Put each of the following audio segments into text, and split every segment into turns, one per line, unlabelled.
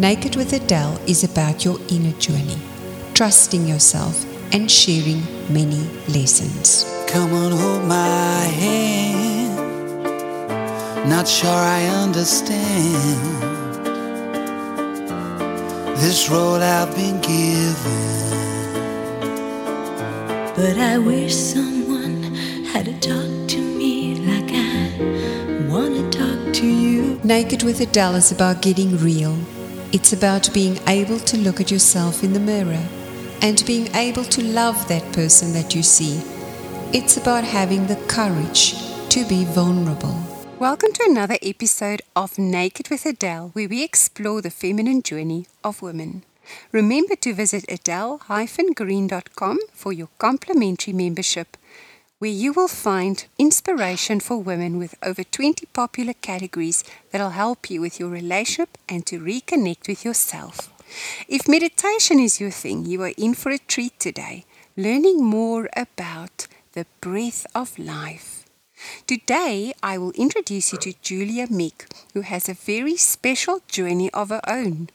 Naked with Adele is about your inner journey, trusting yourself and sharing many lessons.
Come on, hold my hand. Not sure I understand this role I've been given.
But I wish someone had to talk to me like I wanna talk to you.
Naked with Adele is about getting real. It's about being able to look at yourself in the mirror and being able to love that person that you see. It's about having the courage to be vulnerable. Welcome to another episode of Naked with Adele, where we explore the feminine journey of women. Remember to visit adele-green.com for your complimentary membership, where you will find inspiration for women with over 20 popular categories that'll help you with your relationship and to reconnect with yourself. If meditation is your thing, you are in for a treat today, learning more about the breath of life. Today, I will introduce you to Julia Meek, who has a very special journey of her own.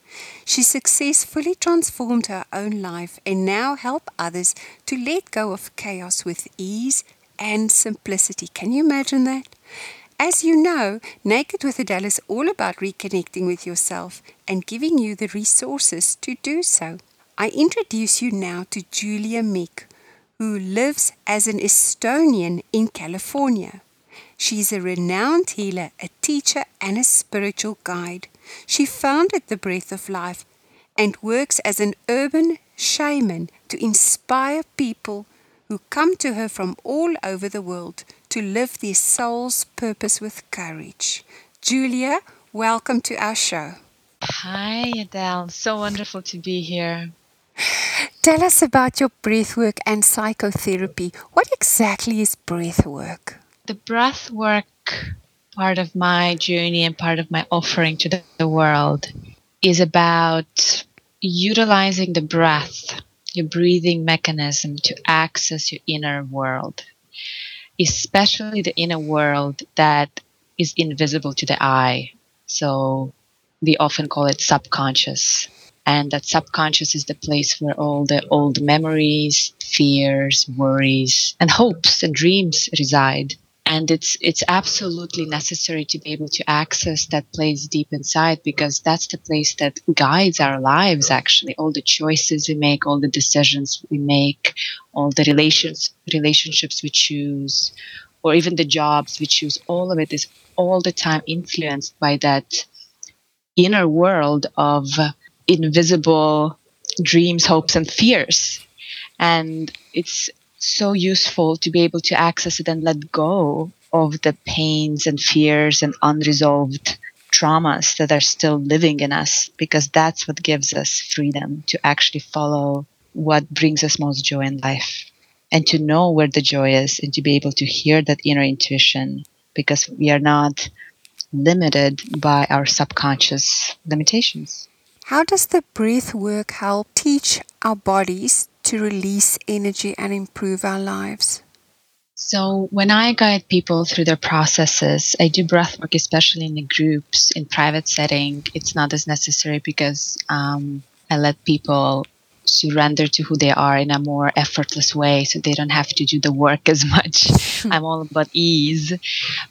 She successfully transformed her own life and now help others to let go of chaos with ease and simplicity. Can you imagine that? As you know, Naked with Adele is all about reconnecting with yourself and giving you the resources to do so. I introduce you now to Julia Meek, who lives as an Estonian in California. She is a renowned healer, a teacher, and a spiritual guide. She founded the Breath of Life and works as an urban shaman to inspire people who come to her from all over the world to live their soul's purpose with courage. Julia, welcome to our show.
Hi, Adele. So wonderful to be here.
Tell us about your breathwork and psychotherapy. What exactly is breathwork?
The breath work part of my journey and part of my offering to the world is about utilizing the breath, your breathing mechanism to access your inner world, especially the inner world that is invisible to the eye. So we often call it subconscious. And that subconscious is the place where all the old memories, fears, worries, and hopes and dreams reside and it's it's absolutely necessary to be able to access that place deep inside because that's the place that guides our lives actually. All the choices we make all the decisions we make all the relations relationships we choose or even the jobs we choose all of it is all the time influenced by that inner world of invisible dreams hopes and fears. And it's so useful to be able to access it and let go of the pains and fears and unresolved traumas that are still living in us because that's what gives us freedom to actually follow what brings us most joy in life and to know where the joy is and to be able to hear that inner intuition because we are not limited by our subconscious limitations.
How does the breath work help teach our bodies to release energy and improve our lives?
So, when I guide people through their processes, I do breath work, especially in the groups, in private setting. It's not as necessary because um, I let people surrender to who they are in a more effortless way so they don't have to do the work as much. I'm all about ease.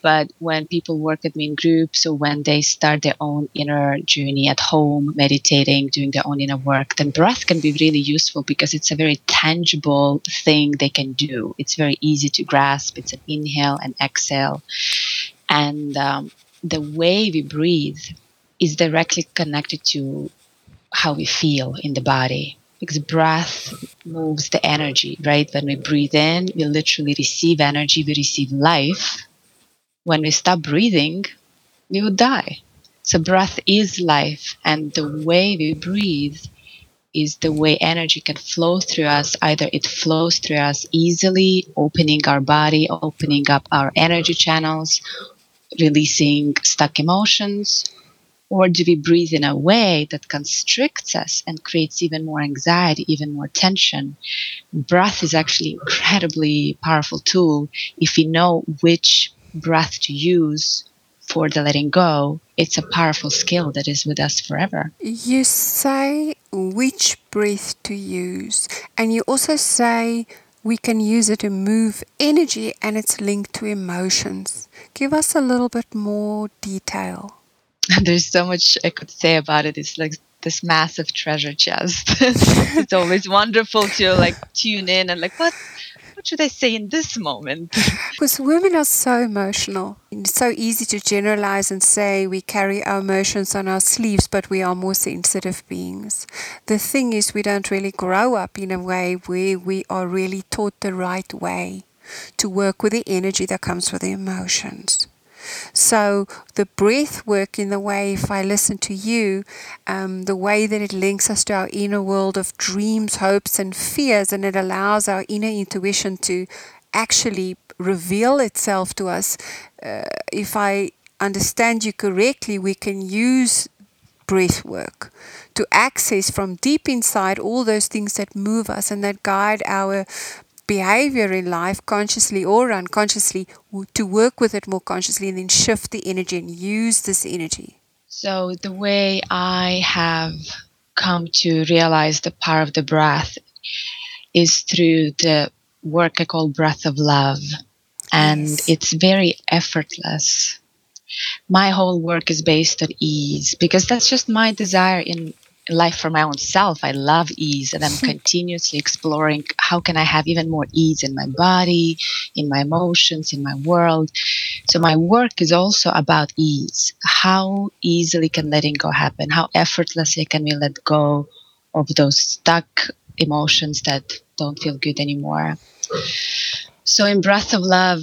But when people work with me in groups or when they start their own inner journey at home, meditating, doing their own inner work, then breath can be really useful because it's a very tangible thing they can do. It's very easy to grasp. It's an inhale and exhale. And um, the way we breathe is directly connected to how we feel in the body because breath moves the energy, right? When we breathe in, we literally receive energy, we receive life. When we stop breathing, we would die. So, breath is life, and the way we breathe is the way energy can flow through us. Either it flows through us easily, opening our body, opening up our energy channels, releasing stuck emotions, or do we breathe in a way that constricts us and creates even more anxiety, even more tension? Breath is actually incredibly powerful tool if we know which breath to use for the letting go, it's a powerful skill that is with us forever.
You say which breath to use, and you also say we can use it to move energy and it's linked to emotions. Give us a little bit more detail.
There's so much I could say about it. It's like this massive treasure chest. it's always wonderful to like tune in and like what what should I say in this moment?
Because women are so emotional. It's so easy to generalize and say we carry our emotions on our sleeves, but we are more sensitive beings. The thing is, we don't really grow up in a way where we are really taught the right way to work with the energy that comes with the emotions. So the breath work in the way, if I listen to you, um, the way that it links us to our inner world of dreams, hopes, and fears, and it allows our inner intuition to actually reveal itself to us. Uh, if I understand you correctly, we can use breath work to access from deep inside all those things that move us and that guide our behavior in life, consciously or unconsciously, to work with it more consciously and then shift the energy and use this energy?
So, the way I have come to realize the power of the breath is through the work I call breath of love. And yes. it's very effortless. My whole work is based on ease because that's just my desire in life for my own self. I love ease and I'm continuously exploring how can I have even more ease in my body, in my emotions, in my world. So my work is also about ease. How easily can letting go happen? How effortlessly can we let go of those stuck emotions that don't feel good anymore? So in Breath of Love,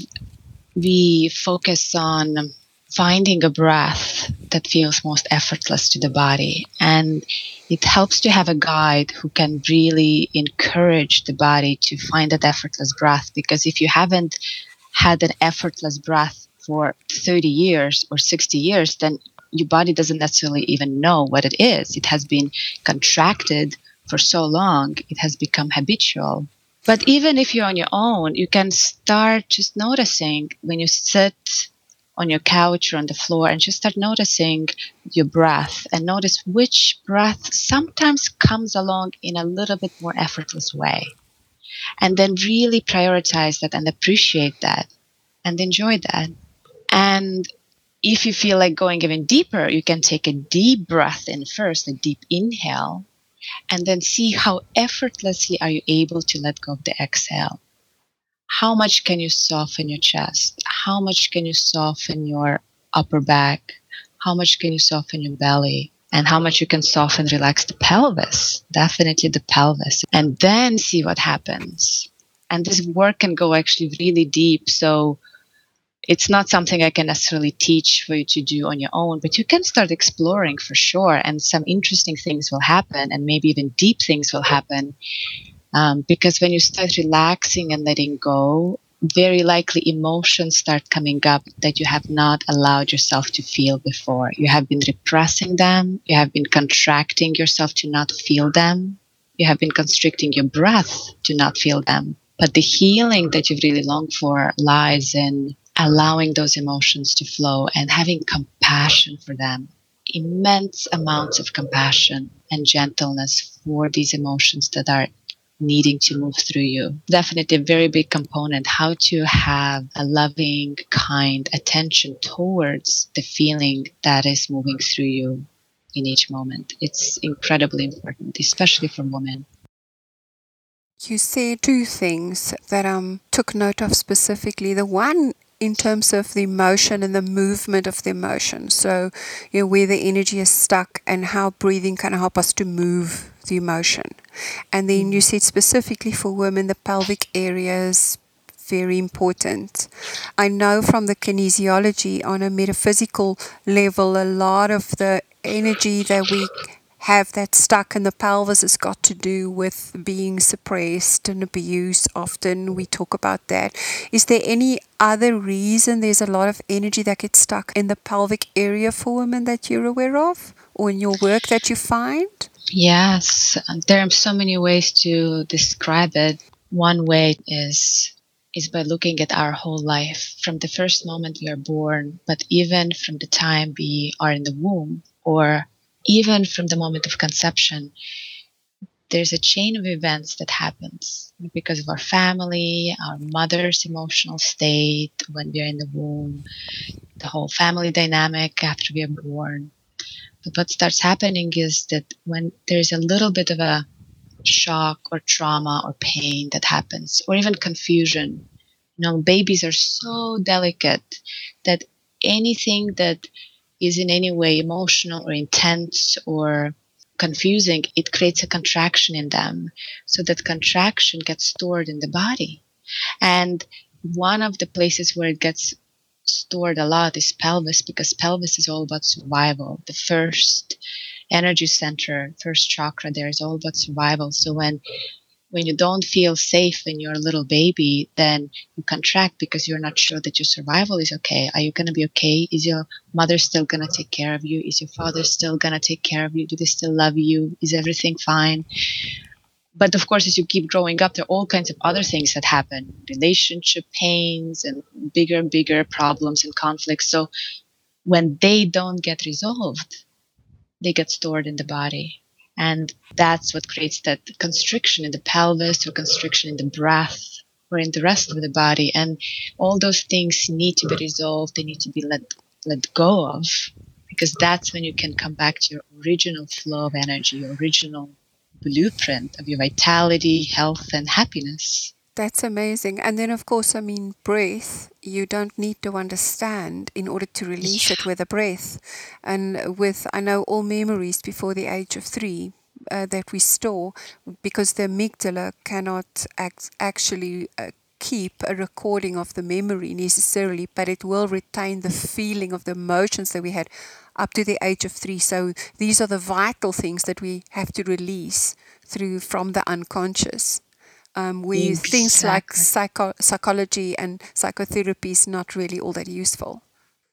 we focus on finding a breath that feels most effortless to the body. And it helps to have a guide who can really encourage the body to find that effortless breath. Because if you haven't had an effortless breath for 30 years or 60 years, then your body doesn't necessarily even know what it is. It has been contracted for so long, it has become habitual. But even if you're on your own, you can start just noticing when you sit on your couch or on the floor and just start noticing your breath and notice which breath sometimes comes along in a little bit more effortless way. And then really prioritize that and appreciate that and enjoy that. And if you feel like going even deeper, you can take a deep breath in first, a deep inhale, and then see how effortlessly are you able to let go of the exhale how much can you soften your chest? How much can you soften your upper back? How much can you soften your belly? And how much you can soften, relax the pelvis, definitely the pelvis, and then see what happens. And this work can go actually really deep. So it's not something I can necessarily teach for you to do on your own, but you can start exploring for sure. And some interesting things will happen, and maybe even deep things will happen um, because when you start relaxing and letting go, very likely emotions start coming up that you have not allowed yourself to feel before. You have been repressing them, you have been contracting yourself to not feel them, you have been constricting your breath to not feel them. But the healing that you've really longed for lies in allowing those emotions to flow and having compassion for them. Immense amounts of compassion and gentleness for these emotions that are needing to move through you. Definitely a very big component how to have a loving, kind attention towards the feeling that is moving through you in each moment. It's incredibly important, especially for women.
You said two things that I um, took note of specifically. The one in terms of the emotion and the movement of the emotion. So, you know, where the energy is stuck and how breathing can help us to move the emotion. And then you mm-hmm. said specifically for women, the pelvic area is very important. I know from the kinesiology on a metaphysical level, a lot of the energy that we have that stuck in the pelvis has got to do with being suppressed and abused. Often we talk about that. Is there any other reason there's a lot of energy that gets stuck in the pelvic area for women that you're aware of or in your work that you find?
Yes, there are so many ways to describe it. One way is is by looking at our whole life from the first moment we are born, but even from the time we are in the womb, or even from the moment of conception. There's a chain of events that happens because of our family, our mother's emotional state when we are in the womb, the whole family dynamic after we are born. What starts happening is that when there's a little bit of a shock or trauma or pain that happens, or even confusion. You know, babies are so delicate that anything that is in any way emotional or intense or confusing, it creates a contraction in them. So that contraction gets stored in the body. And one of the places where it gets stored a lot is pelvis because pelvis is all about survival. The first energy center, first chakra there is all about survival. So when when you don't feel safe when you're a little baby, then you contract because you're not sure that your survival is okay. Are you going to be okay? Is your mother still going to take care of you? Is your father still going to take care of you? Do they still love you? Is everything fine? But of course, as you keep growing up, there are all kinds of other things that happen relationship pains and bigger and bigger problems and conflicts. So when they don't get resolved, they get stored in the body. And that's what creates that constriction in the pelvis or constriction in the breath or in the rest of the body. And all those things need to be resolved, they need to be let, let go of, because that's when you can come back to your original flow of energy, your original blueprint of your vitality, health, and happiness.
That's amazing. And then, of course, I mean, breath, you don't need to understand in order to release it with a breath. And with, I know, all memories before the age of three uh, that we store, because the amygdala cannot act, actually uh, keep a recording of the memory necessarily, but it will retain the feeling of the emotions that we had up to the age of three. So these are the vital things that we have to release through from the unconscious um, where exactly. things like psycho- psychology and psychotherapy is not really all that useful.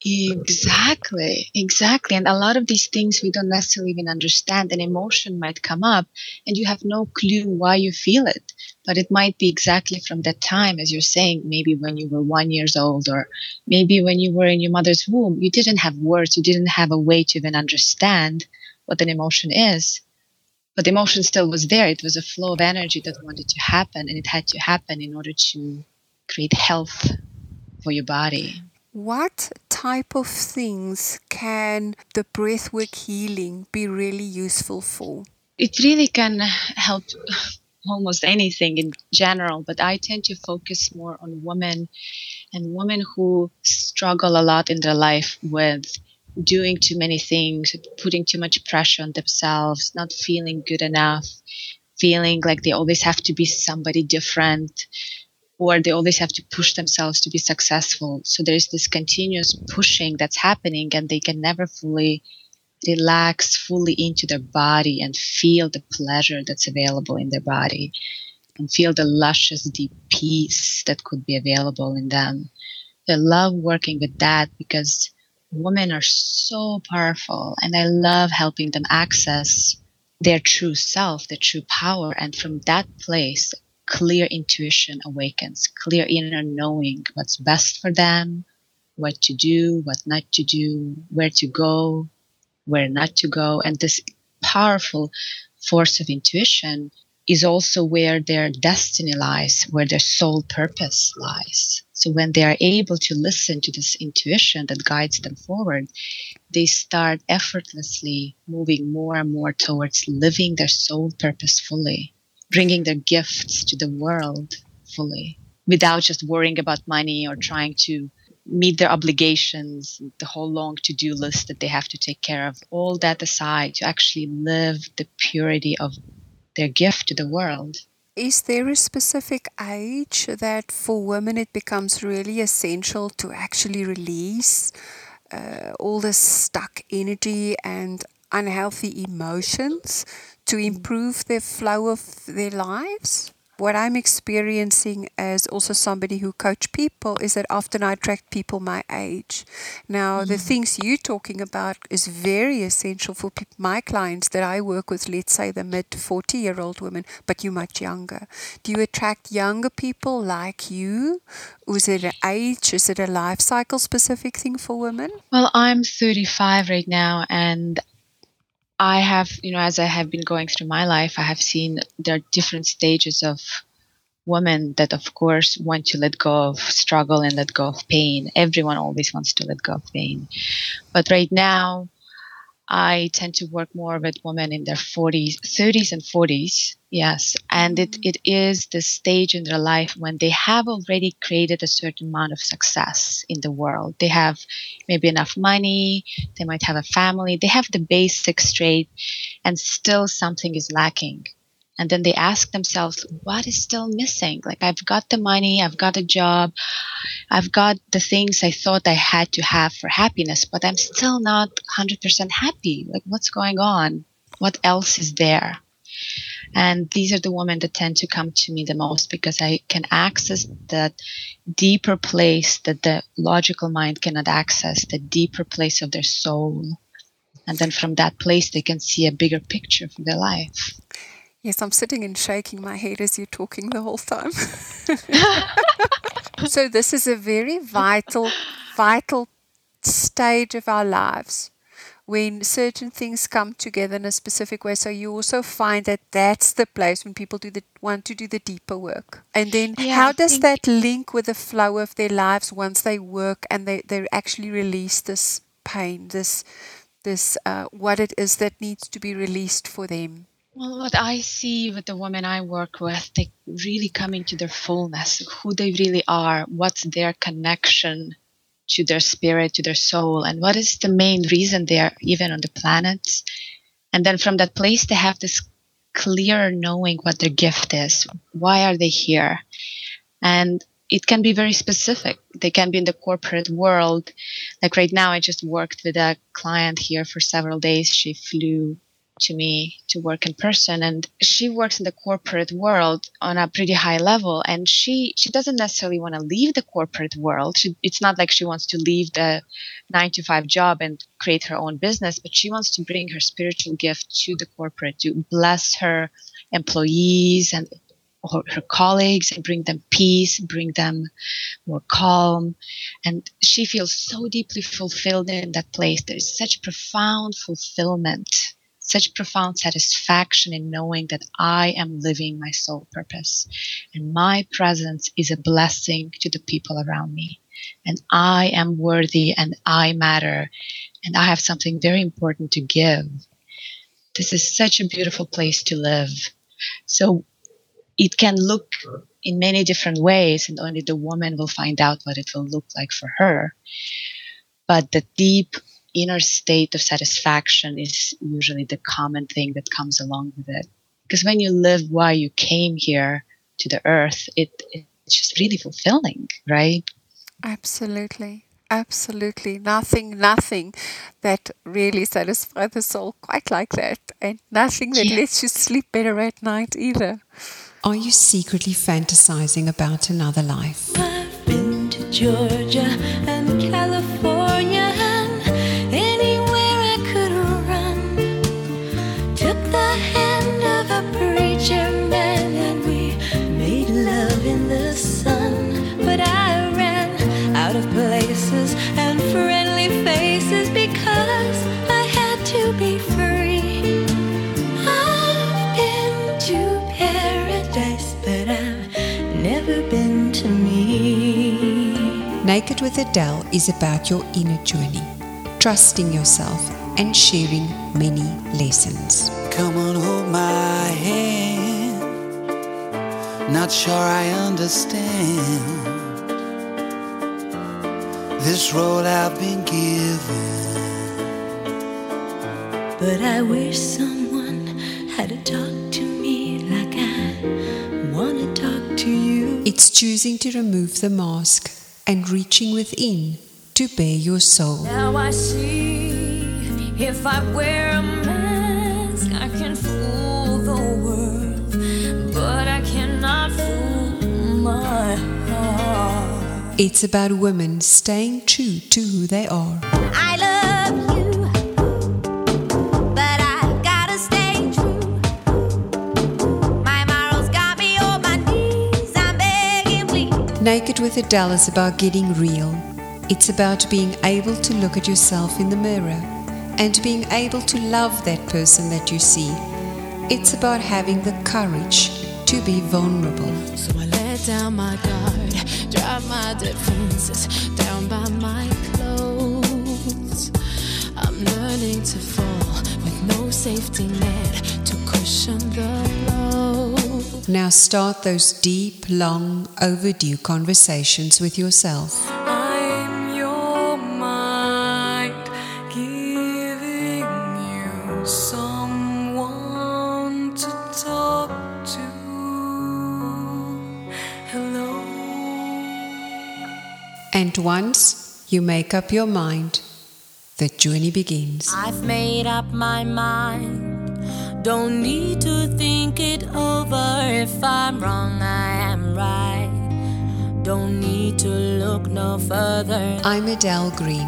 Exactly, exactly. And a lot of these things we don't necessarily even understand. An emotion might come up and you have no clue why you feel it. But it might be exactly from that time, as you're saying, maybe when you were one years old, or maybe when you were in your mother's womb, you didn't have words, you didn't have a way to even understand what an emotion is but the emotion still was there. It was a flow of energy that wanted to happen, and it had to happen in order to create health for your body.
What type of things can the breathwork healing be really useful for?
It really can help almost anything in general, but I tend to focus more on women and women who struggle a lot in their life with doing too many things, putting too much pressure on themselves, not feeling good enough, feeling like they always have to be somebody different, or they always have to push themselves to be successful. So there's this continuous pushing that's happening, and they can never fully relax fully into their body and feel the pleasure that's available in their body and feel the luscious deep peace that could be available in them. I love working with that because women are so powerful and I love helping them access their true self, their true power. And from that place, clear intuition awakens, clear inner knowing what's best for them, what to do, what not to do, where to go, where not to go. And this powerful force of intuition is also where their destiny lies, where their soul purpose lies. So when they are able to listen to this intuition that guides them forward, they start effortlessly moving more and more towards living their soul purpose fully, bringing their gifts to the world fully without just worrying about money or trying to meet their obligations, the whole long to do list that they have to take care of, all that aside, to actually live the purity of their gift to the world.
Is there a specific age that for women it becomes really essential to actually release uh, all the stuck energy and unhealthy emotions to improve the flow of their lives? what I'm experiencing as also somebody who coach people is that often I attract people my age. Now, mm-hmm. the things you're talking about is very essential for pe- my clients that I work with, let's say the mid 40 year old women, but you're much younger. Do you attract younger people like you? Was it an age? Is it a life cycle specific thing for women?
Well, I'm 35 right now, and I have, you know, as I have been going through my life, I have seen there are different stages of women that, of course, want to let go of struggle and let go of pain. Everyone always wants to let go of pain. But right now, I tend to work more with women in their 40s, 30s, and 40s. Yes. And it, it is the stage in their life when they have already created a certain amount of success in the world. They have maybe enough money, they might have a family, they have the basics straight, and still something is lacking and then they ask themselves what is still missing like i've got the money i've got a job i've got the things i thought i had to have for happiness but i'm still not 100% happy like what's going on what else is there and these are the women that tend to come to me the most because i can access that deeper place that the logical mind cannot access the deeper place of their soul. And then from that place they can see a bigger picture for their life.
Yes, I'm sitting and shaking my head as you're talking the whole time. so, this is a very vital, vital stage of our lives when certain things come together in a specific way. So, you also find that that's the place when people do the, want to do the deeper work. And then, yeah, how does that link with the flow of their lives once they work and they, they actually release this pain, this, this uh, what it is that needs to be released for them?
Well, what I see with the women I work with, they really come into their fullness, who they really are, what's their connection to their spirit, to their soul, and what is the main reason they are even on the planet. And then from that place, they have this clear knowing what their gift is. Why are they here? And it can be very specific. They can be in the corporate world. Like right now, I just worked with a client here for several days. She flew to me to work in person and she works in the corporate world on a pretty high level and she she doesn't necessarily want to leave the corporate world. She, it's not like she wants to leave the 9 to 5 job and create her own business but she wants to bring her spiritual gift to the corporate to bless her employees and her, her colleagues and bring them peace bring them more calm. And she feels so deeply fulfilled in that place. There's such profound fulfillment such profound satisfaction in knowing that I am living my soul purpose and my presence is a blessing to the people around me. And I am worthy and I matter and I have something very important to give. This is such a beautiful place to live. So it can look in many different ways, and only the woman will find out what it will look like for her. But the deep inner state of satisfaction is usually the common thing that comes along with it. Because when you live why you came here to the earth, it, it's just really fulfilling, right?
Absolutely. Absolutely. Nothing, nothing that really satisfies the soul quite like that. And nothing that yeah. lets you sleep better at night either.
Are you secretly fantasizing about another life?
I've been to Georgia
Naked with Adele is about your inner journey, trusting yourself and sharing many lessons.
Come on, hold my hand. Not sure I understand this road I've been given.
But I wish someone had to talk to me like I want to talk to you.
It's choosing to remove the mask and reaching within to bare your soul.
Now I see if I wear a mask, I can
It's about women staying true to who they are.
I love you, but I've gotta stay true. My morals got me on my knees. I'm begging, please.
Naked with Adele is about getting real. It's about being able to look at yourself in the mirror and being able to love that person that you see. It's about having the courage to be vulnerable.
So I let down my guard, drop my defenses down by my clothes. I'm learning to fall with no safety net to cushion the blow.
Now start those deep, long, overdue conversations with yourself. And once you make up your mind, the journey begins.
I've made up my mind. Don't need to think it over. If I'm wrong, I am right. Don't need to look no further.
I'm Adele Green,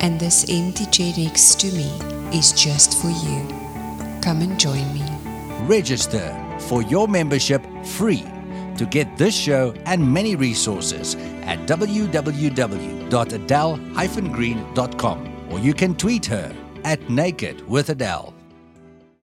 and this empty chair next to me is just for you. Come and join me.
Register for your membership free to get this show and many resources at www.adele-green.com or you can tweet her at naked with Adele.